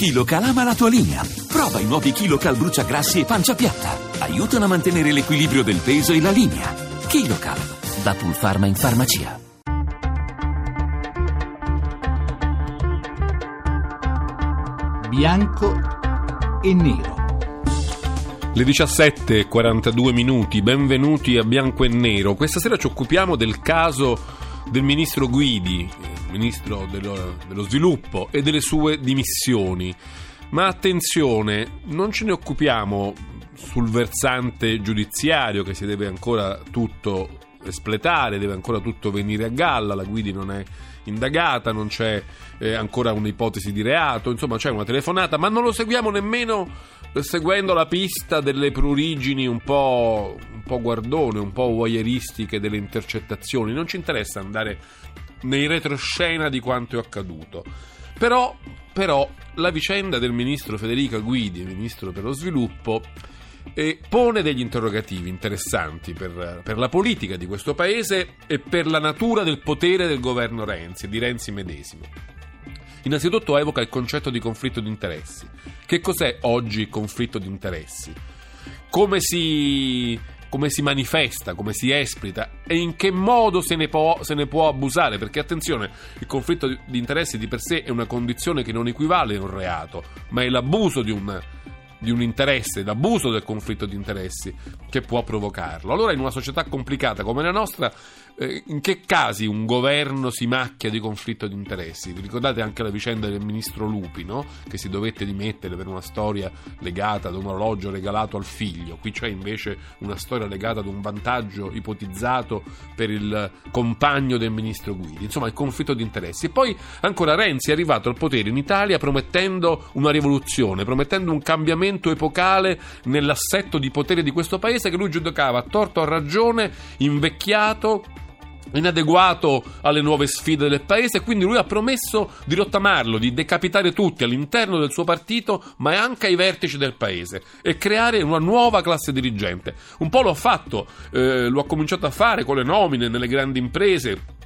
KiloCal ama la tua linea. Prova i nuovi KiloCal bruciagrassi e pancia piatta. Aiutano a mantenere l'equilibrio del peso e la linea. KiloCal, da Pulpharma in farmacia. Bianco e nero. Le 17.42 minuti, benvenuti a Bianco e Nero. Questa sera ci occupiamo del caso del ministro Guidi, ministro dello, dello sviluppo, e delle sue dimissioni. Ma attenzione, non ce ne occupiamo sul versante giudiziario che si deve ancora tutto espletare, deve ancora tutto venire a galla, la Guidi non è indagata, non c'è eh, ancora un'ipotesi di reato, insomma c'è una telefonata, ma non lo seguiamo nemmeno eh, seguendo la pista delle prurigini un po', un po' guardone, un po' voyeuristiche delle intercettazioni, non ci interessa andare nei retroscena di quanto è accaduto. Però, però la vicenda del ministro Federica Guidi, ministro per lo sviluppo, eh, pone degli interrogativi interessanti per, per, la politica di questo paese e per la natura del potere del governo Renzi, di Renzi medesimo. Innanzitutto evoca il concetto di conflitto di interessi. Che cos'è oggi il conflitto di interessi? Come si, come si manifesta, come si esplita e in che modo se ne, può, se ne, può, abusare. Perché attenzione, il conflitto di interessi di per sé è una condizione che non equivale a un reato, ma è l'abuso di un, di un interesse, l'abuso del conflitto di interessi che può provocarlo. Allora, in una società complicata come la nostra, eh, in che casi un governo si macchia di conflitto di interessi? Vi ricordate anche la vicenda del ministro Lupi, no? che si dovette dimettere per una storia legata ad un orologio regalato al figlio. Qui c'è invece una storia legata ad un vantaggio ipotizzato per il compagno del ministro Guidi. Insomma, il conflitto di interessi. E poi ancora Renzi è arrivato al potere in Italia promettendo una rivoluzione, promettendo un cambiamento epocale nell'assetto di potere di questo paese che lui giudicava a torto a ragione, invecchiato inadeguato alle nuove sfide del paese, quindi lui ha promesso di rottamarlo, di decapitare tutti all'interno del suo partito, ma anche ai vertici del paese e creare una nuova classe dirigente. Un po' lo ha fatto, eh, lo ha cominciato a fare con le nomine nelle grandi imprese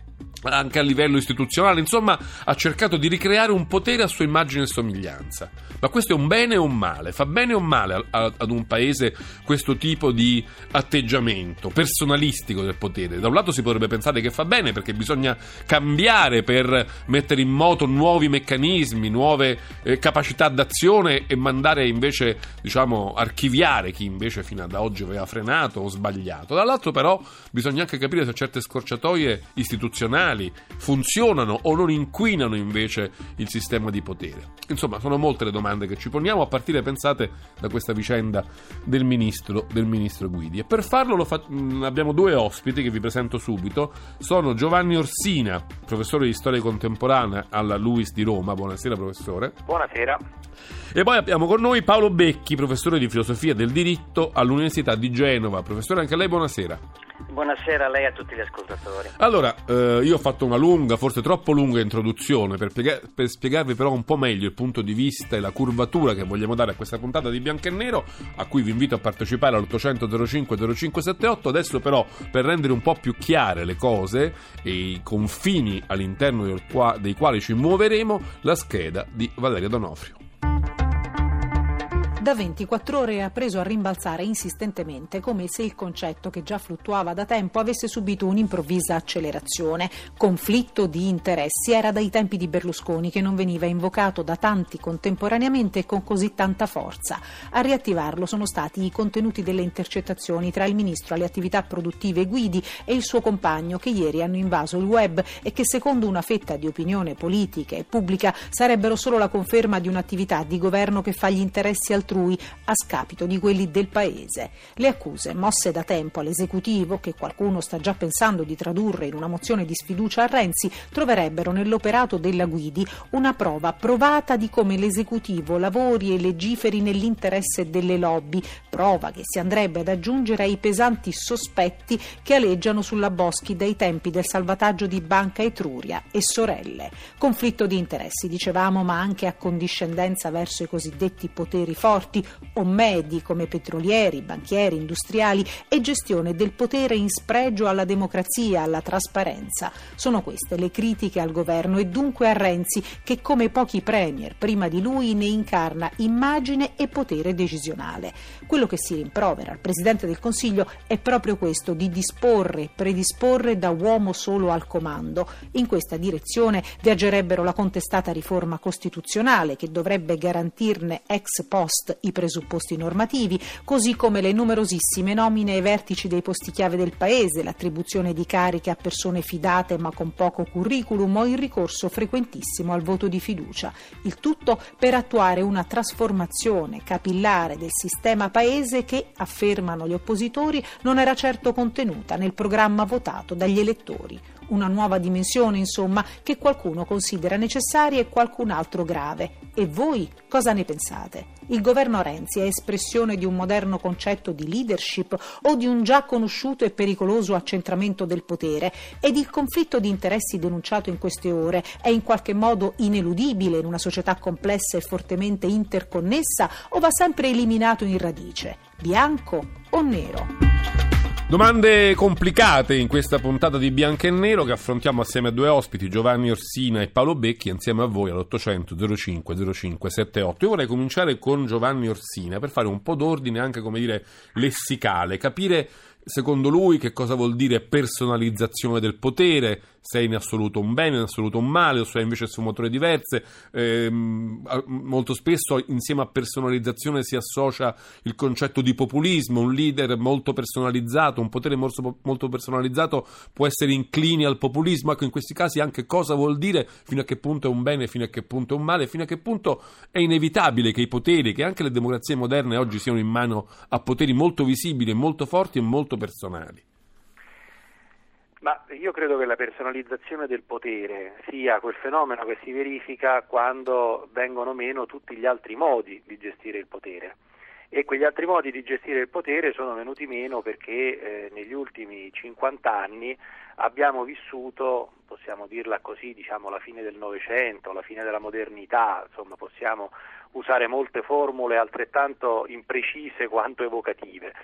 anche a livello istituzionale, insomma ha cercato di ricreare un potere a sua immagine e somiglianza. Ma questo è un bene o un male? Fa bene o male ad un paese questo tipo di atteggiamento personalistico del potere? Da un lato si potrebbe pensare che fa bene perché bisogna cambiare per mettere in moto nuovi meccanismi, nuove eh, capacità d'azione e mandare invece, diciamo, archiviare chi invece fino ad oggi aveva frenato o sbagliato. Dall'altro però bisogna anche capire se certe scorciatoie istituzionali istituzionali funzionano o non inquinano invece il sistema di potere? Insomma, sono molte le domande che ci poniamo, a partire, pensate, da questa vicenda del ministro, del ministro Guidi. E per farlo fa- abbiamo due ospiti che vi presento subito. Sono Giovanni Orsina, professore di storia contemporanea alla LUIS di Roma. Buonasera, professore. Buonasera. E poi abbiamo con noi Paolo Becchi, professore di filosofia del diritto all'Università di Genova. Professore, anche a lei buonasera. Buonasera a lei e a tutti gli ascoltatori. Allora, eh, io ho fatto una lunga, forse troppo lunga introduzione per, piega- per, spiegarvi però un po' meglio il punto di vista e la curvatura che vogliamo dare a questa puntata di Bianco e Nero, a cui vi invito a partecipare all'800 05 0578. Adesso però, per rendere un po' più chiare le cose e i confini all'interno qua- dei quali ci muoveremo, la scheda di Valeria Donofrio da 24 ore ha preso a rimbalzare insistentemente, come se il concetto che già fluttuava da tempo avesse subito un'improvvisa accelerazione. Conflitto di interessi era dai tempi di Berlusconi che non veniva invocato da tanti contemporaneamente e con così tanta forza. A riattivarlo sono stati i contenuti delle intercettazioni tra il ministro alle attività produttive Guidi e il suo compagno che ieri hanno invaso il web e che secondo una fetta di opinione politica e pubblica sarebbero solo la conferma di un'attività di governo che fa gli interessi altrui altrui a scapito di quelli del paese. Le accuse mosse da tempo all'esecutivo, che qualcuno sta già pensando di tradurre in una mozione di sfiducia a Renzi, troverebbero nell'operato della Guidi una prova provata di come l'esecutivo lavori e legiferi nell'interesse delle lobby, prova che si andrebbe ad aggiungere ai pesanti sospetti che aleggiano sulla Boschi dai tempi del salvataggio di Banca Etruria e sorelle. Conflitto di interessi, dicevamo, ma anche accondiscendenza verso i cosiddetti poteri forti forti o medi come petrolieri, banchieri, industriali e gestione del potere in spregio alla democrazia, alla trasparenza. Sono queste le critiche al governo e dunque a Renzi che come pochi premier prima di lui ne incarna immagine e potere decisionale. Quello che si rimprovera al Presidente del Consiglio è proprio questo di disporre, predisporre da uomo solo al comando. In questa direzione viaggerebbero la contestata riforma costituzionale che dovrebbe garantirne ex post i presupposti normativi, così come le numerosissime nomine ai vertici dei posti chiave del Paese, l'attribuzione di cariche a persone fidate ma con poco curriculum o il ricorso frequentissimo al voto di fiducia. Il tutto per attuare una trasformazione capillare del sistema Paese che, affermano gli oppositori, non era certo contenuta nel programma votato dagli elettori una nuova dimensione, insomma, che qualcuno considera necessaria e qualcun altro grave. E voi cosa ne pensate? Il governo Renzi è espressione di un moderno concetto di leadership o di un già conosciuto e pericoloso accentramento del potere? Ed il conflitto di interessi denunciato in queste ore è in qualche modo ineludibile in una società complessa e fortemente interconnessa o va sempre eliminato in radice? Bianco o nero? Domande complicate in questa puntata di Bianco e Nero che affrontiamo assieme a due ospiti, Giovanni Orsina e Paolo Becchi, insieme a voi all'800 05 05 78. Io vorrei cominciare con Giovanni Orsina per fare un po' d'ordine anche, come dire, lessicale, capire secondo lui che cosa vuol dire personalizzazione del potere, se è in assoluto un bene, in assoluto un male, o se invece sfumature diverse. Eh, molto spesso insieme a personalizzazione si associa il concetto di populismo, un leader molto personalizzato, un potere molto, molto personalizzato può essere inclini al populismo. Ecco, in questi casi anche cosa vuol dire, fino a che punto è un bene, fino a che punto è un male, fino a che punto è inevitabile che i poteri, che anche le democrazie moderne oggi siano in mano a poteri molto visibili, molto forti e molto personali. Ma io credo che la personalizzazione del potere sia quel fenomeno che si verifica quando vengono meno tutti gli altri modi di gestire il potere. E quegli altri modi di gestire il potere sono venuti meno perché eh, negli ultimi 50 anni abbiamo vissuto, possiamo dirla così, diciamo la fine del Novecento, la fine della modernità, insomma possiamo usare molte formule altrettanto imprecise quanto evocative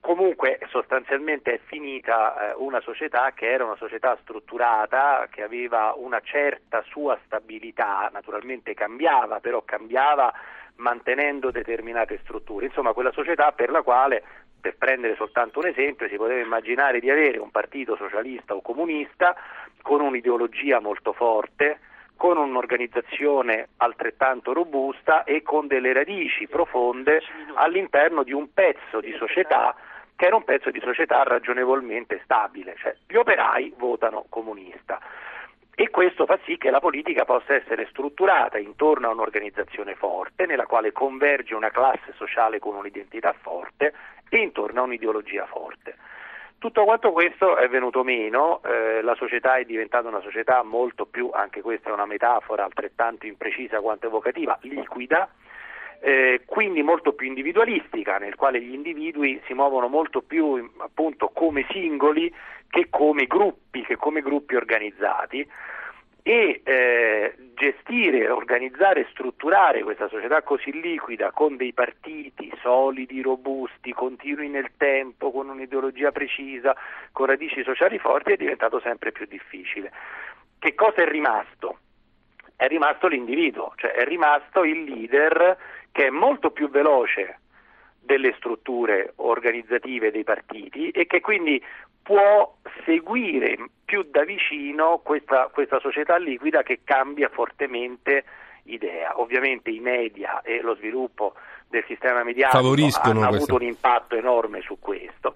Comunque sostanzialmente è finita eh, una società che era una società strutturata, che aveva una certa sua stabilità, naturalmente cambiava, però cambiava mantenendo determinate strutture. Insomma, quella società per la quale, per prendere soltanto un esempio, si poteva immaginare di avere un partito socialista o comunista con un'ideologia molto forte, con un'organizzazione altrettanto robusta e con delle radici profonde all'interno di un pezzo di società che era un pezzo di società ragionevolmente stabile, cioè gli operai votano comunista. E questo fa sì che la politica possa essere strutturata intorno a un'organizzazione forte, nella quale converge una classe sociale con un'identità forte e intorno a un'ideologia forte. Tutto quanto questo è venuto meno, eh, la società è diventata una società molto più, anche questa è una metafora altrettanto imprecisa quanto evocativa, liquida, eh, quindi molto più individualistica, nel quale gli individui si muovono molto più appunto come singoli che come gruppi, che come gruppi organizzati e eh, gestire, organizzare e strutturare questa società così liquida con dei partiti solidi, robusti, continui nel tempo, con un'ideologia precisa, con radici sociali forti è diventato sempre più difficile. Che cosa è rimasto? È rimasto l'individuo, cioè è rimasto il leader che è molto più veloce delle strutture organizzative dei partiti e che quindi può seguire più da vicino questa, questa società liquida che cambia fortemente idea. Ovviamente i media e lo sviluppo del sistema mediatico hanno avuto questo. un impatto enorme su questo.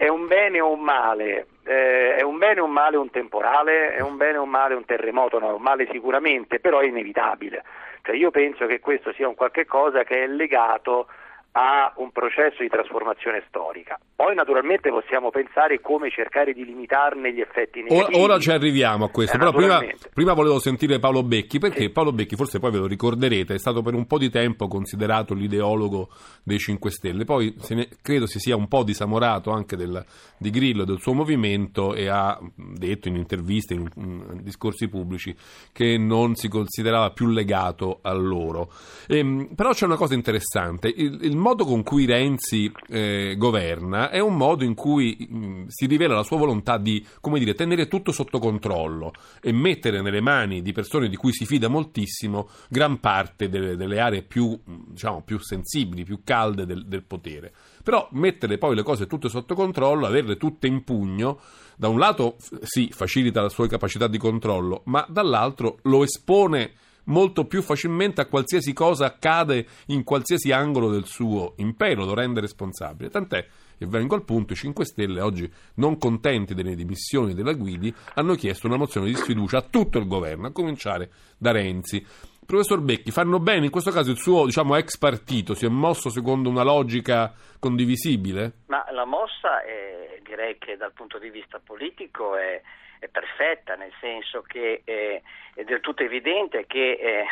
È un bene o un male? Eh, è un bene o un male un temporale? È un bene o un male un terremoto? No, un male sicuramente, però è inevitabile. Cioè io penso che questo sia un qualche cosa che è legato a un processo di trasformazione storica. Poi naturalmente possiamo pensare come cercare di limitarne gli effetti negativi. Ora, ora ci arriviamo a questo, eh, però prima, prima, volevo sentire Paolo Becchi, perché sì. Paolo Becchi, forse poi ve lo ricorderete, è stato per un po' di tempo considerato l'ideologo dei 5 Stelle, poi ne, credo si sia un po' disamorato anche del, di Grillo e del suo movimento e ha detto in interviste, in, in discorsi pubblici, che non si considerava più legato a loro. Ehm, però c'è una cosa interessante, il, il modo con cui Renzi eh, governa è un modo in cui mh, mm, si rivela la sua volontà di, dire, tenere tutto sotto controllo e mettere nelle mani di persone di cui si fida moltissimo gran parte delle, delle aree più, mm, diciamo, più, sensibili, più calde del, del potere. Però mettere poi le cose tutte sotto controllo, averle tutte in pugno, da un lato sì, facilita la sua capacità di controllo, ma dall'altro lo espone molto più facilmente a qualsiasi cosa accade in qualsiasi angolo del suo impero, lo rende responsabile. Tant'è, e vengo al punto, i 5 Stelle oggi, non contenti delle dimissioni della Guidi, hanno chiesto una mozione di sfiducia a tutto il governo, a cominciare da Renzi. Professor Becchi, fanno bene in questo caso il suo diciamo, ex partito, si è mosso secondo una logica condivisibile? Ma la mossa è, direi che dal punto di vista politico è, perfetta, nel senso che è, è del tutto evidente che, eh,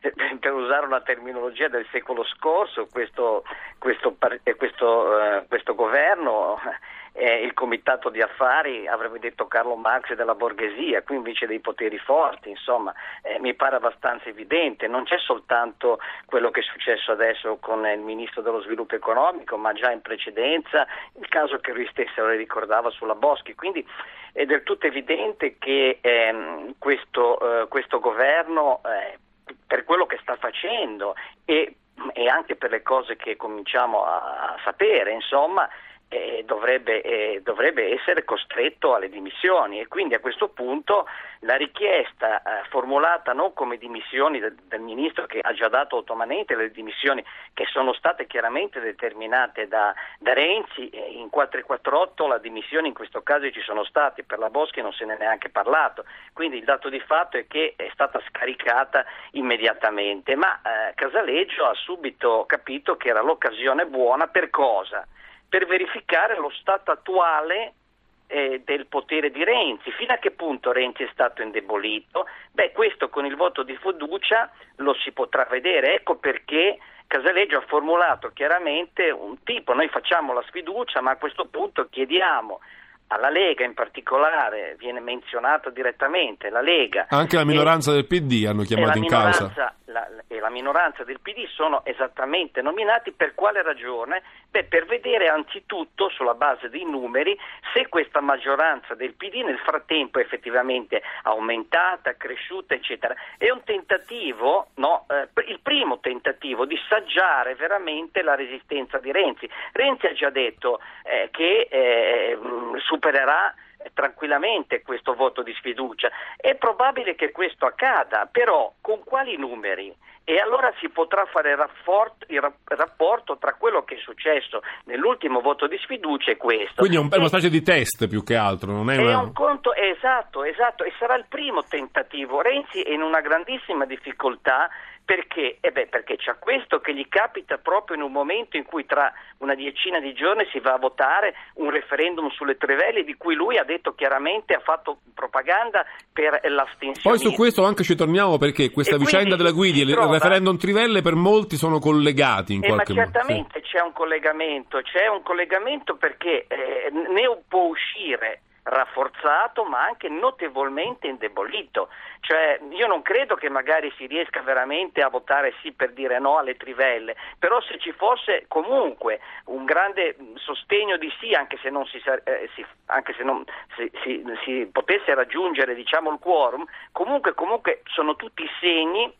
per usare una terminologia del secolo scorso, questo, questo, questo, eh, questo governo eh, il comitato di affari, avrebbe detto Carlo Marx, della borghesia, qui invece dei poteri forti, insomma, eh, mi pare abbastanza evidente, non c'è soltanto quello che è successo adesso con il ministro dello sviluppo economico, ma già in precedenza il caso che lui stesso le ricordava sulla Boschi, quindi è del tutto evidente che ehm, questo, eh, questo, governo eh, per quello che sta facendo e, e, anche per le cose che cominciamo a, a sapere, insomma, eh, dovrebbe, eh, dovrebbe, essere costretto alle dimissioni. E quindi a questo punto la richiesta eh, formulata non come dimissioni del, del, ministro che ha già dato automaticamente le dimissioni che sono state chiaramente determinate da, da Renzi, eh, in 448 la dimissioni in questo caso ci sono state, per la Boschi non se ne è neanche parlato, quindi il dato di fatto è che è stata scaricata immediatamente, ma eh, Casaleggio ha subito capito che era l'occasione buona per cosa? Per verificare lo stato attuale eh, del potere di Renzi. Fino a che punto Renzi è stato indebolito? Beh, questo con il voto di fiducia lo si potrà vedere. Ecco perché Casaleggio ha formulato chiaramente un tipo, noi facciamo la sfiducia, ma a questo punto chiediamo alla Lega in particolare viene menzionata direttamente la Lega. Anche la minoranza e, del PD hanno chiamato in causa. La, la minoranza del PD sono esattamente nominati per quale ragione? Beh, per vedere anzitutto sulla base dei numeri se questa maggioranza del PD nel frattempo è effettivamente aumentata, cresciuta, eccetera. È un tentativo, no, eh, il primo tentativo di saggiare veramente la resistenza di Renzi. Renzi ha già detto eh, che eh, su supererà tranquillamente questo voto di sfiducia. È probabile che questo accada, però con quali numeri? E allora si potrà fare il rapporto, il rapporto tra quello che è successo nell'ultimo voto di sfiducia e questo. Quindi è, un, è una specie di test più che altro, non è, è una... un conto, esatto, esatto, e sarà il primo tentativo. Renzi è in una grandissima difficoltà perché? Eh beh, perché c'è questo che gli capita proprio in un momento in cui tra una decina di giorni si va a votare un referendum sulle trivelle di cui lui ha detto chiaramente, ha fatto propaganda per l'astensione. Poi su questo anche ci torniamo perché questa e vicenda della Guidi e il referendum trivelle per molti sono collegati in eh, qualche modo. certamente sì. c'è un collegamento, c'è un collegamento perché eh, ne può uscire rafforzato ma anche notevolmente indebolito. Cioè, io non credo che magari si riesca veramente a votare sì per dire no alle trivelle, però se ci fosse comunque un grande sostegno di sì, anche se non si, eh, si, se non, si, si potesse raggiungere diciamo, il quorum, comunque, comunque sono tutti segni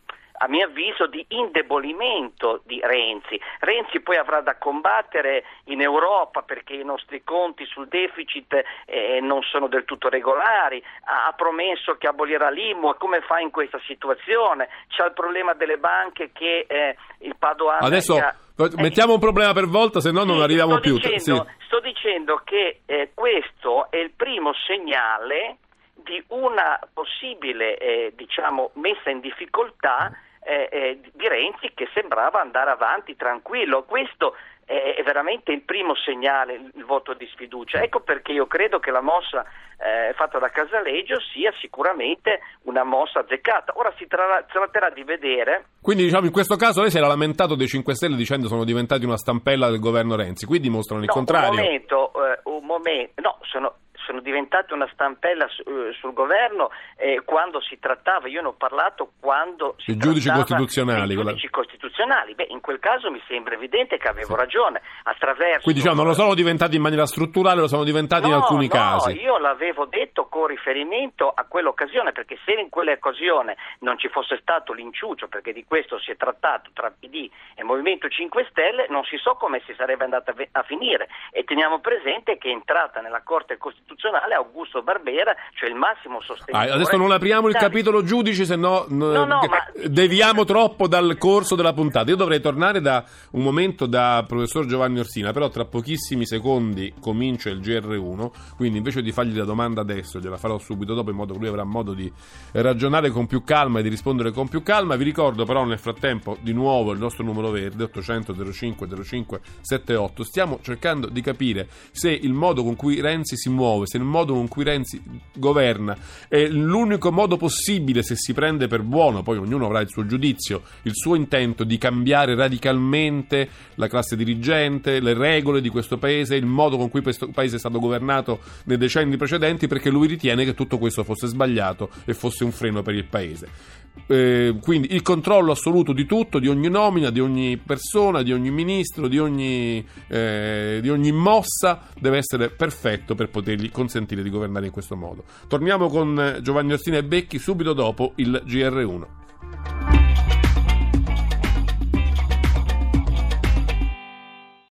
a mio avviso, di indebolimento di Renzi. Renzi poi avrà da combattere in Europa perché i nostri conti sul deficit eh, non sono del tutto regolari, ha, ha promesso che abolirà l'IMU e come fa in questa situazione? C'è il problema delle banche che eh, il Padoan... Adesso... Ha, Mettiamo un problema per volta, se no non arriviamo sto più. Dicendo, sì. Sto dicendo che eh, questo è il primo segnale di una possibile eh, diciamo, messa in difficoltà eh, eh, di Renzi che sembrava andare avanti tranquillo. Questo è veramente il primo segnale, il voto di sfiducia. Ecco perché io credo che la mossa eh, fatta da Casaleggio sia sicuramente una mossa azzeccata. Ora si tra- tratterà di vedere. Quindi diciamo in questo caso lei si era lamentato dei 5 Stelle dicendo sono diventati una stampella del governo Renzi, qui dimostrano il no, contrario. Un momento, eh, un momento, no, sono, sono diventate una stampella su, uh, sul governo eh, quando si trattava, io ne ho parlato quando si I giudici costituzionali. I giudici quella... costituzionali, beh in quel caso mi sembra evidente che avevo sì. ragione, attraverso... Quindi diciamo non lo sono diventati in maniera strutturale, lo sono diventati no, in alcuni no, casi. io l'avevo detto con riferimento a quell'occasione, perché se in quell'occasione non ci fosse stato l'inciuccio, perché di questo si è trattato tra PD e Movimento 5 Stelle, non si so come si sarebbe andata a finire e teniamo presente che è entrata nella Corte Costituzionale costituzionale Augusto Barbera, cioè il massimo sostenitore. Ah, adesso non apriamo il capitolo giudici, se no, no, no deviamo troppo dal corso della puntata. Io dovrei tornare da un momento da professor Giovanni Orsina, però tra pochissimi secondi comincia il GR1, quindi invece di fargli la domanda adesso, gliela farò subito dopo in modo che lui avrà modo di ragionare con più calma e di rispondere con più calma. Vi ricordo però nel frattempo di nuovo il nostro numero verde 800 05 05 78. Stiamo cercando di capire se il modo con cui Renzi si muove se il modo con cui Renzi governa è l'unico modo possibile se si prende per buono, poi ognuno avrà il suo giudizio, il suo intento di cambiare radicalmente la classe dirigente, le regole di questo paese, il modo con cui questo paese è stato governato nei decenni precedenti, perché lui ritiene che tutto questo fosse sbagliato e fosse un freno per il paese. Eh, quindi il controllo assoluto di tutto, di ogni nomina, di ogni persona, di ogni ministro, di ogni, eh, di ogni mossa deve essere perfetto per potergli consentire di governare in questo modo. Torniamo con Giovanni Orsini e Becchi subito dopo il GR1.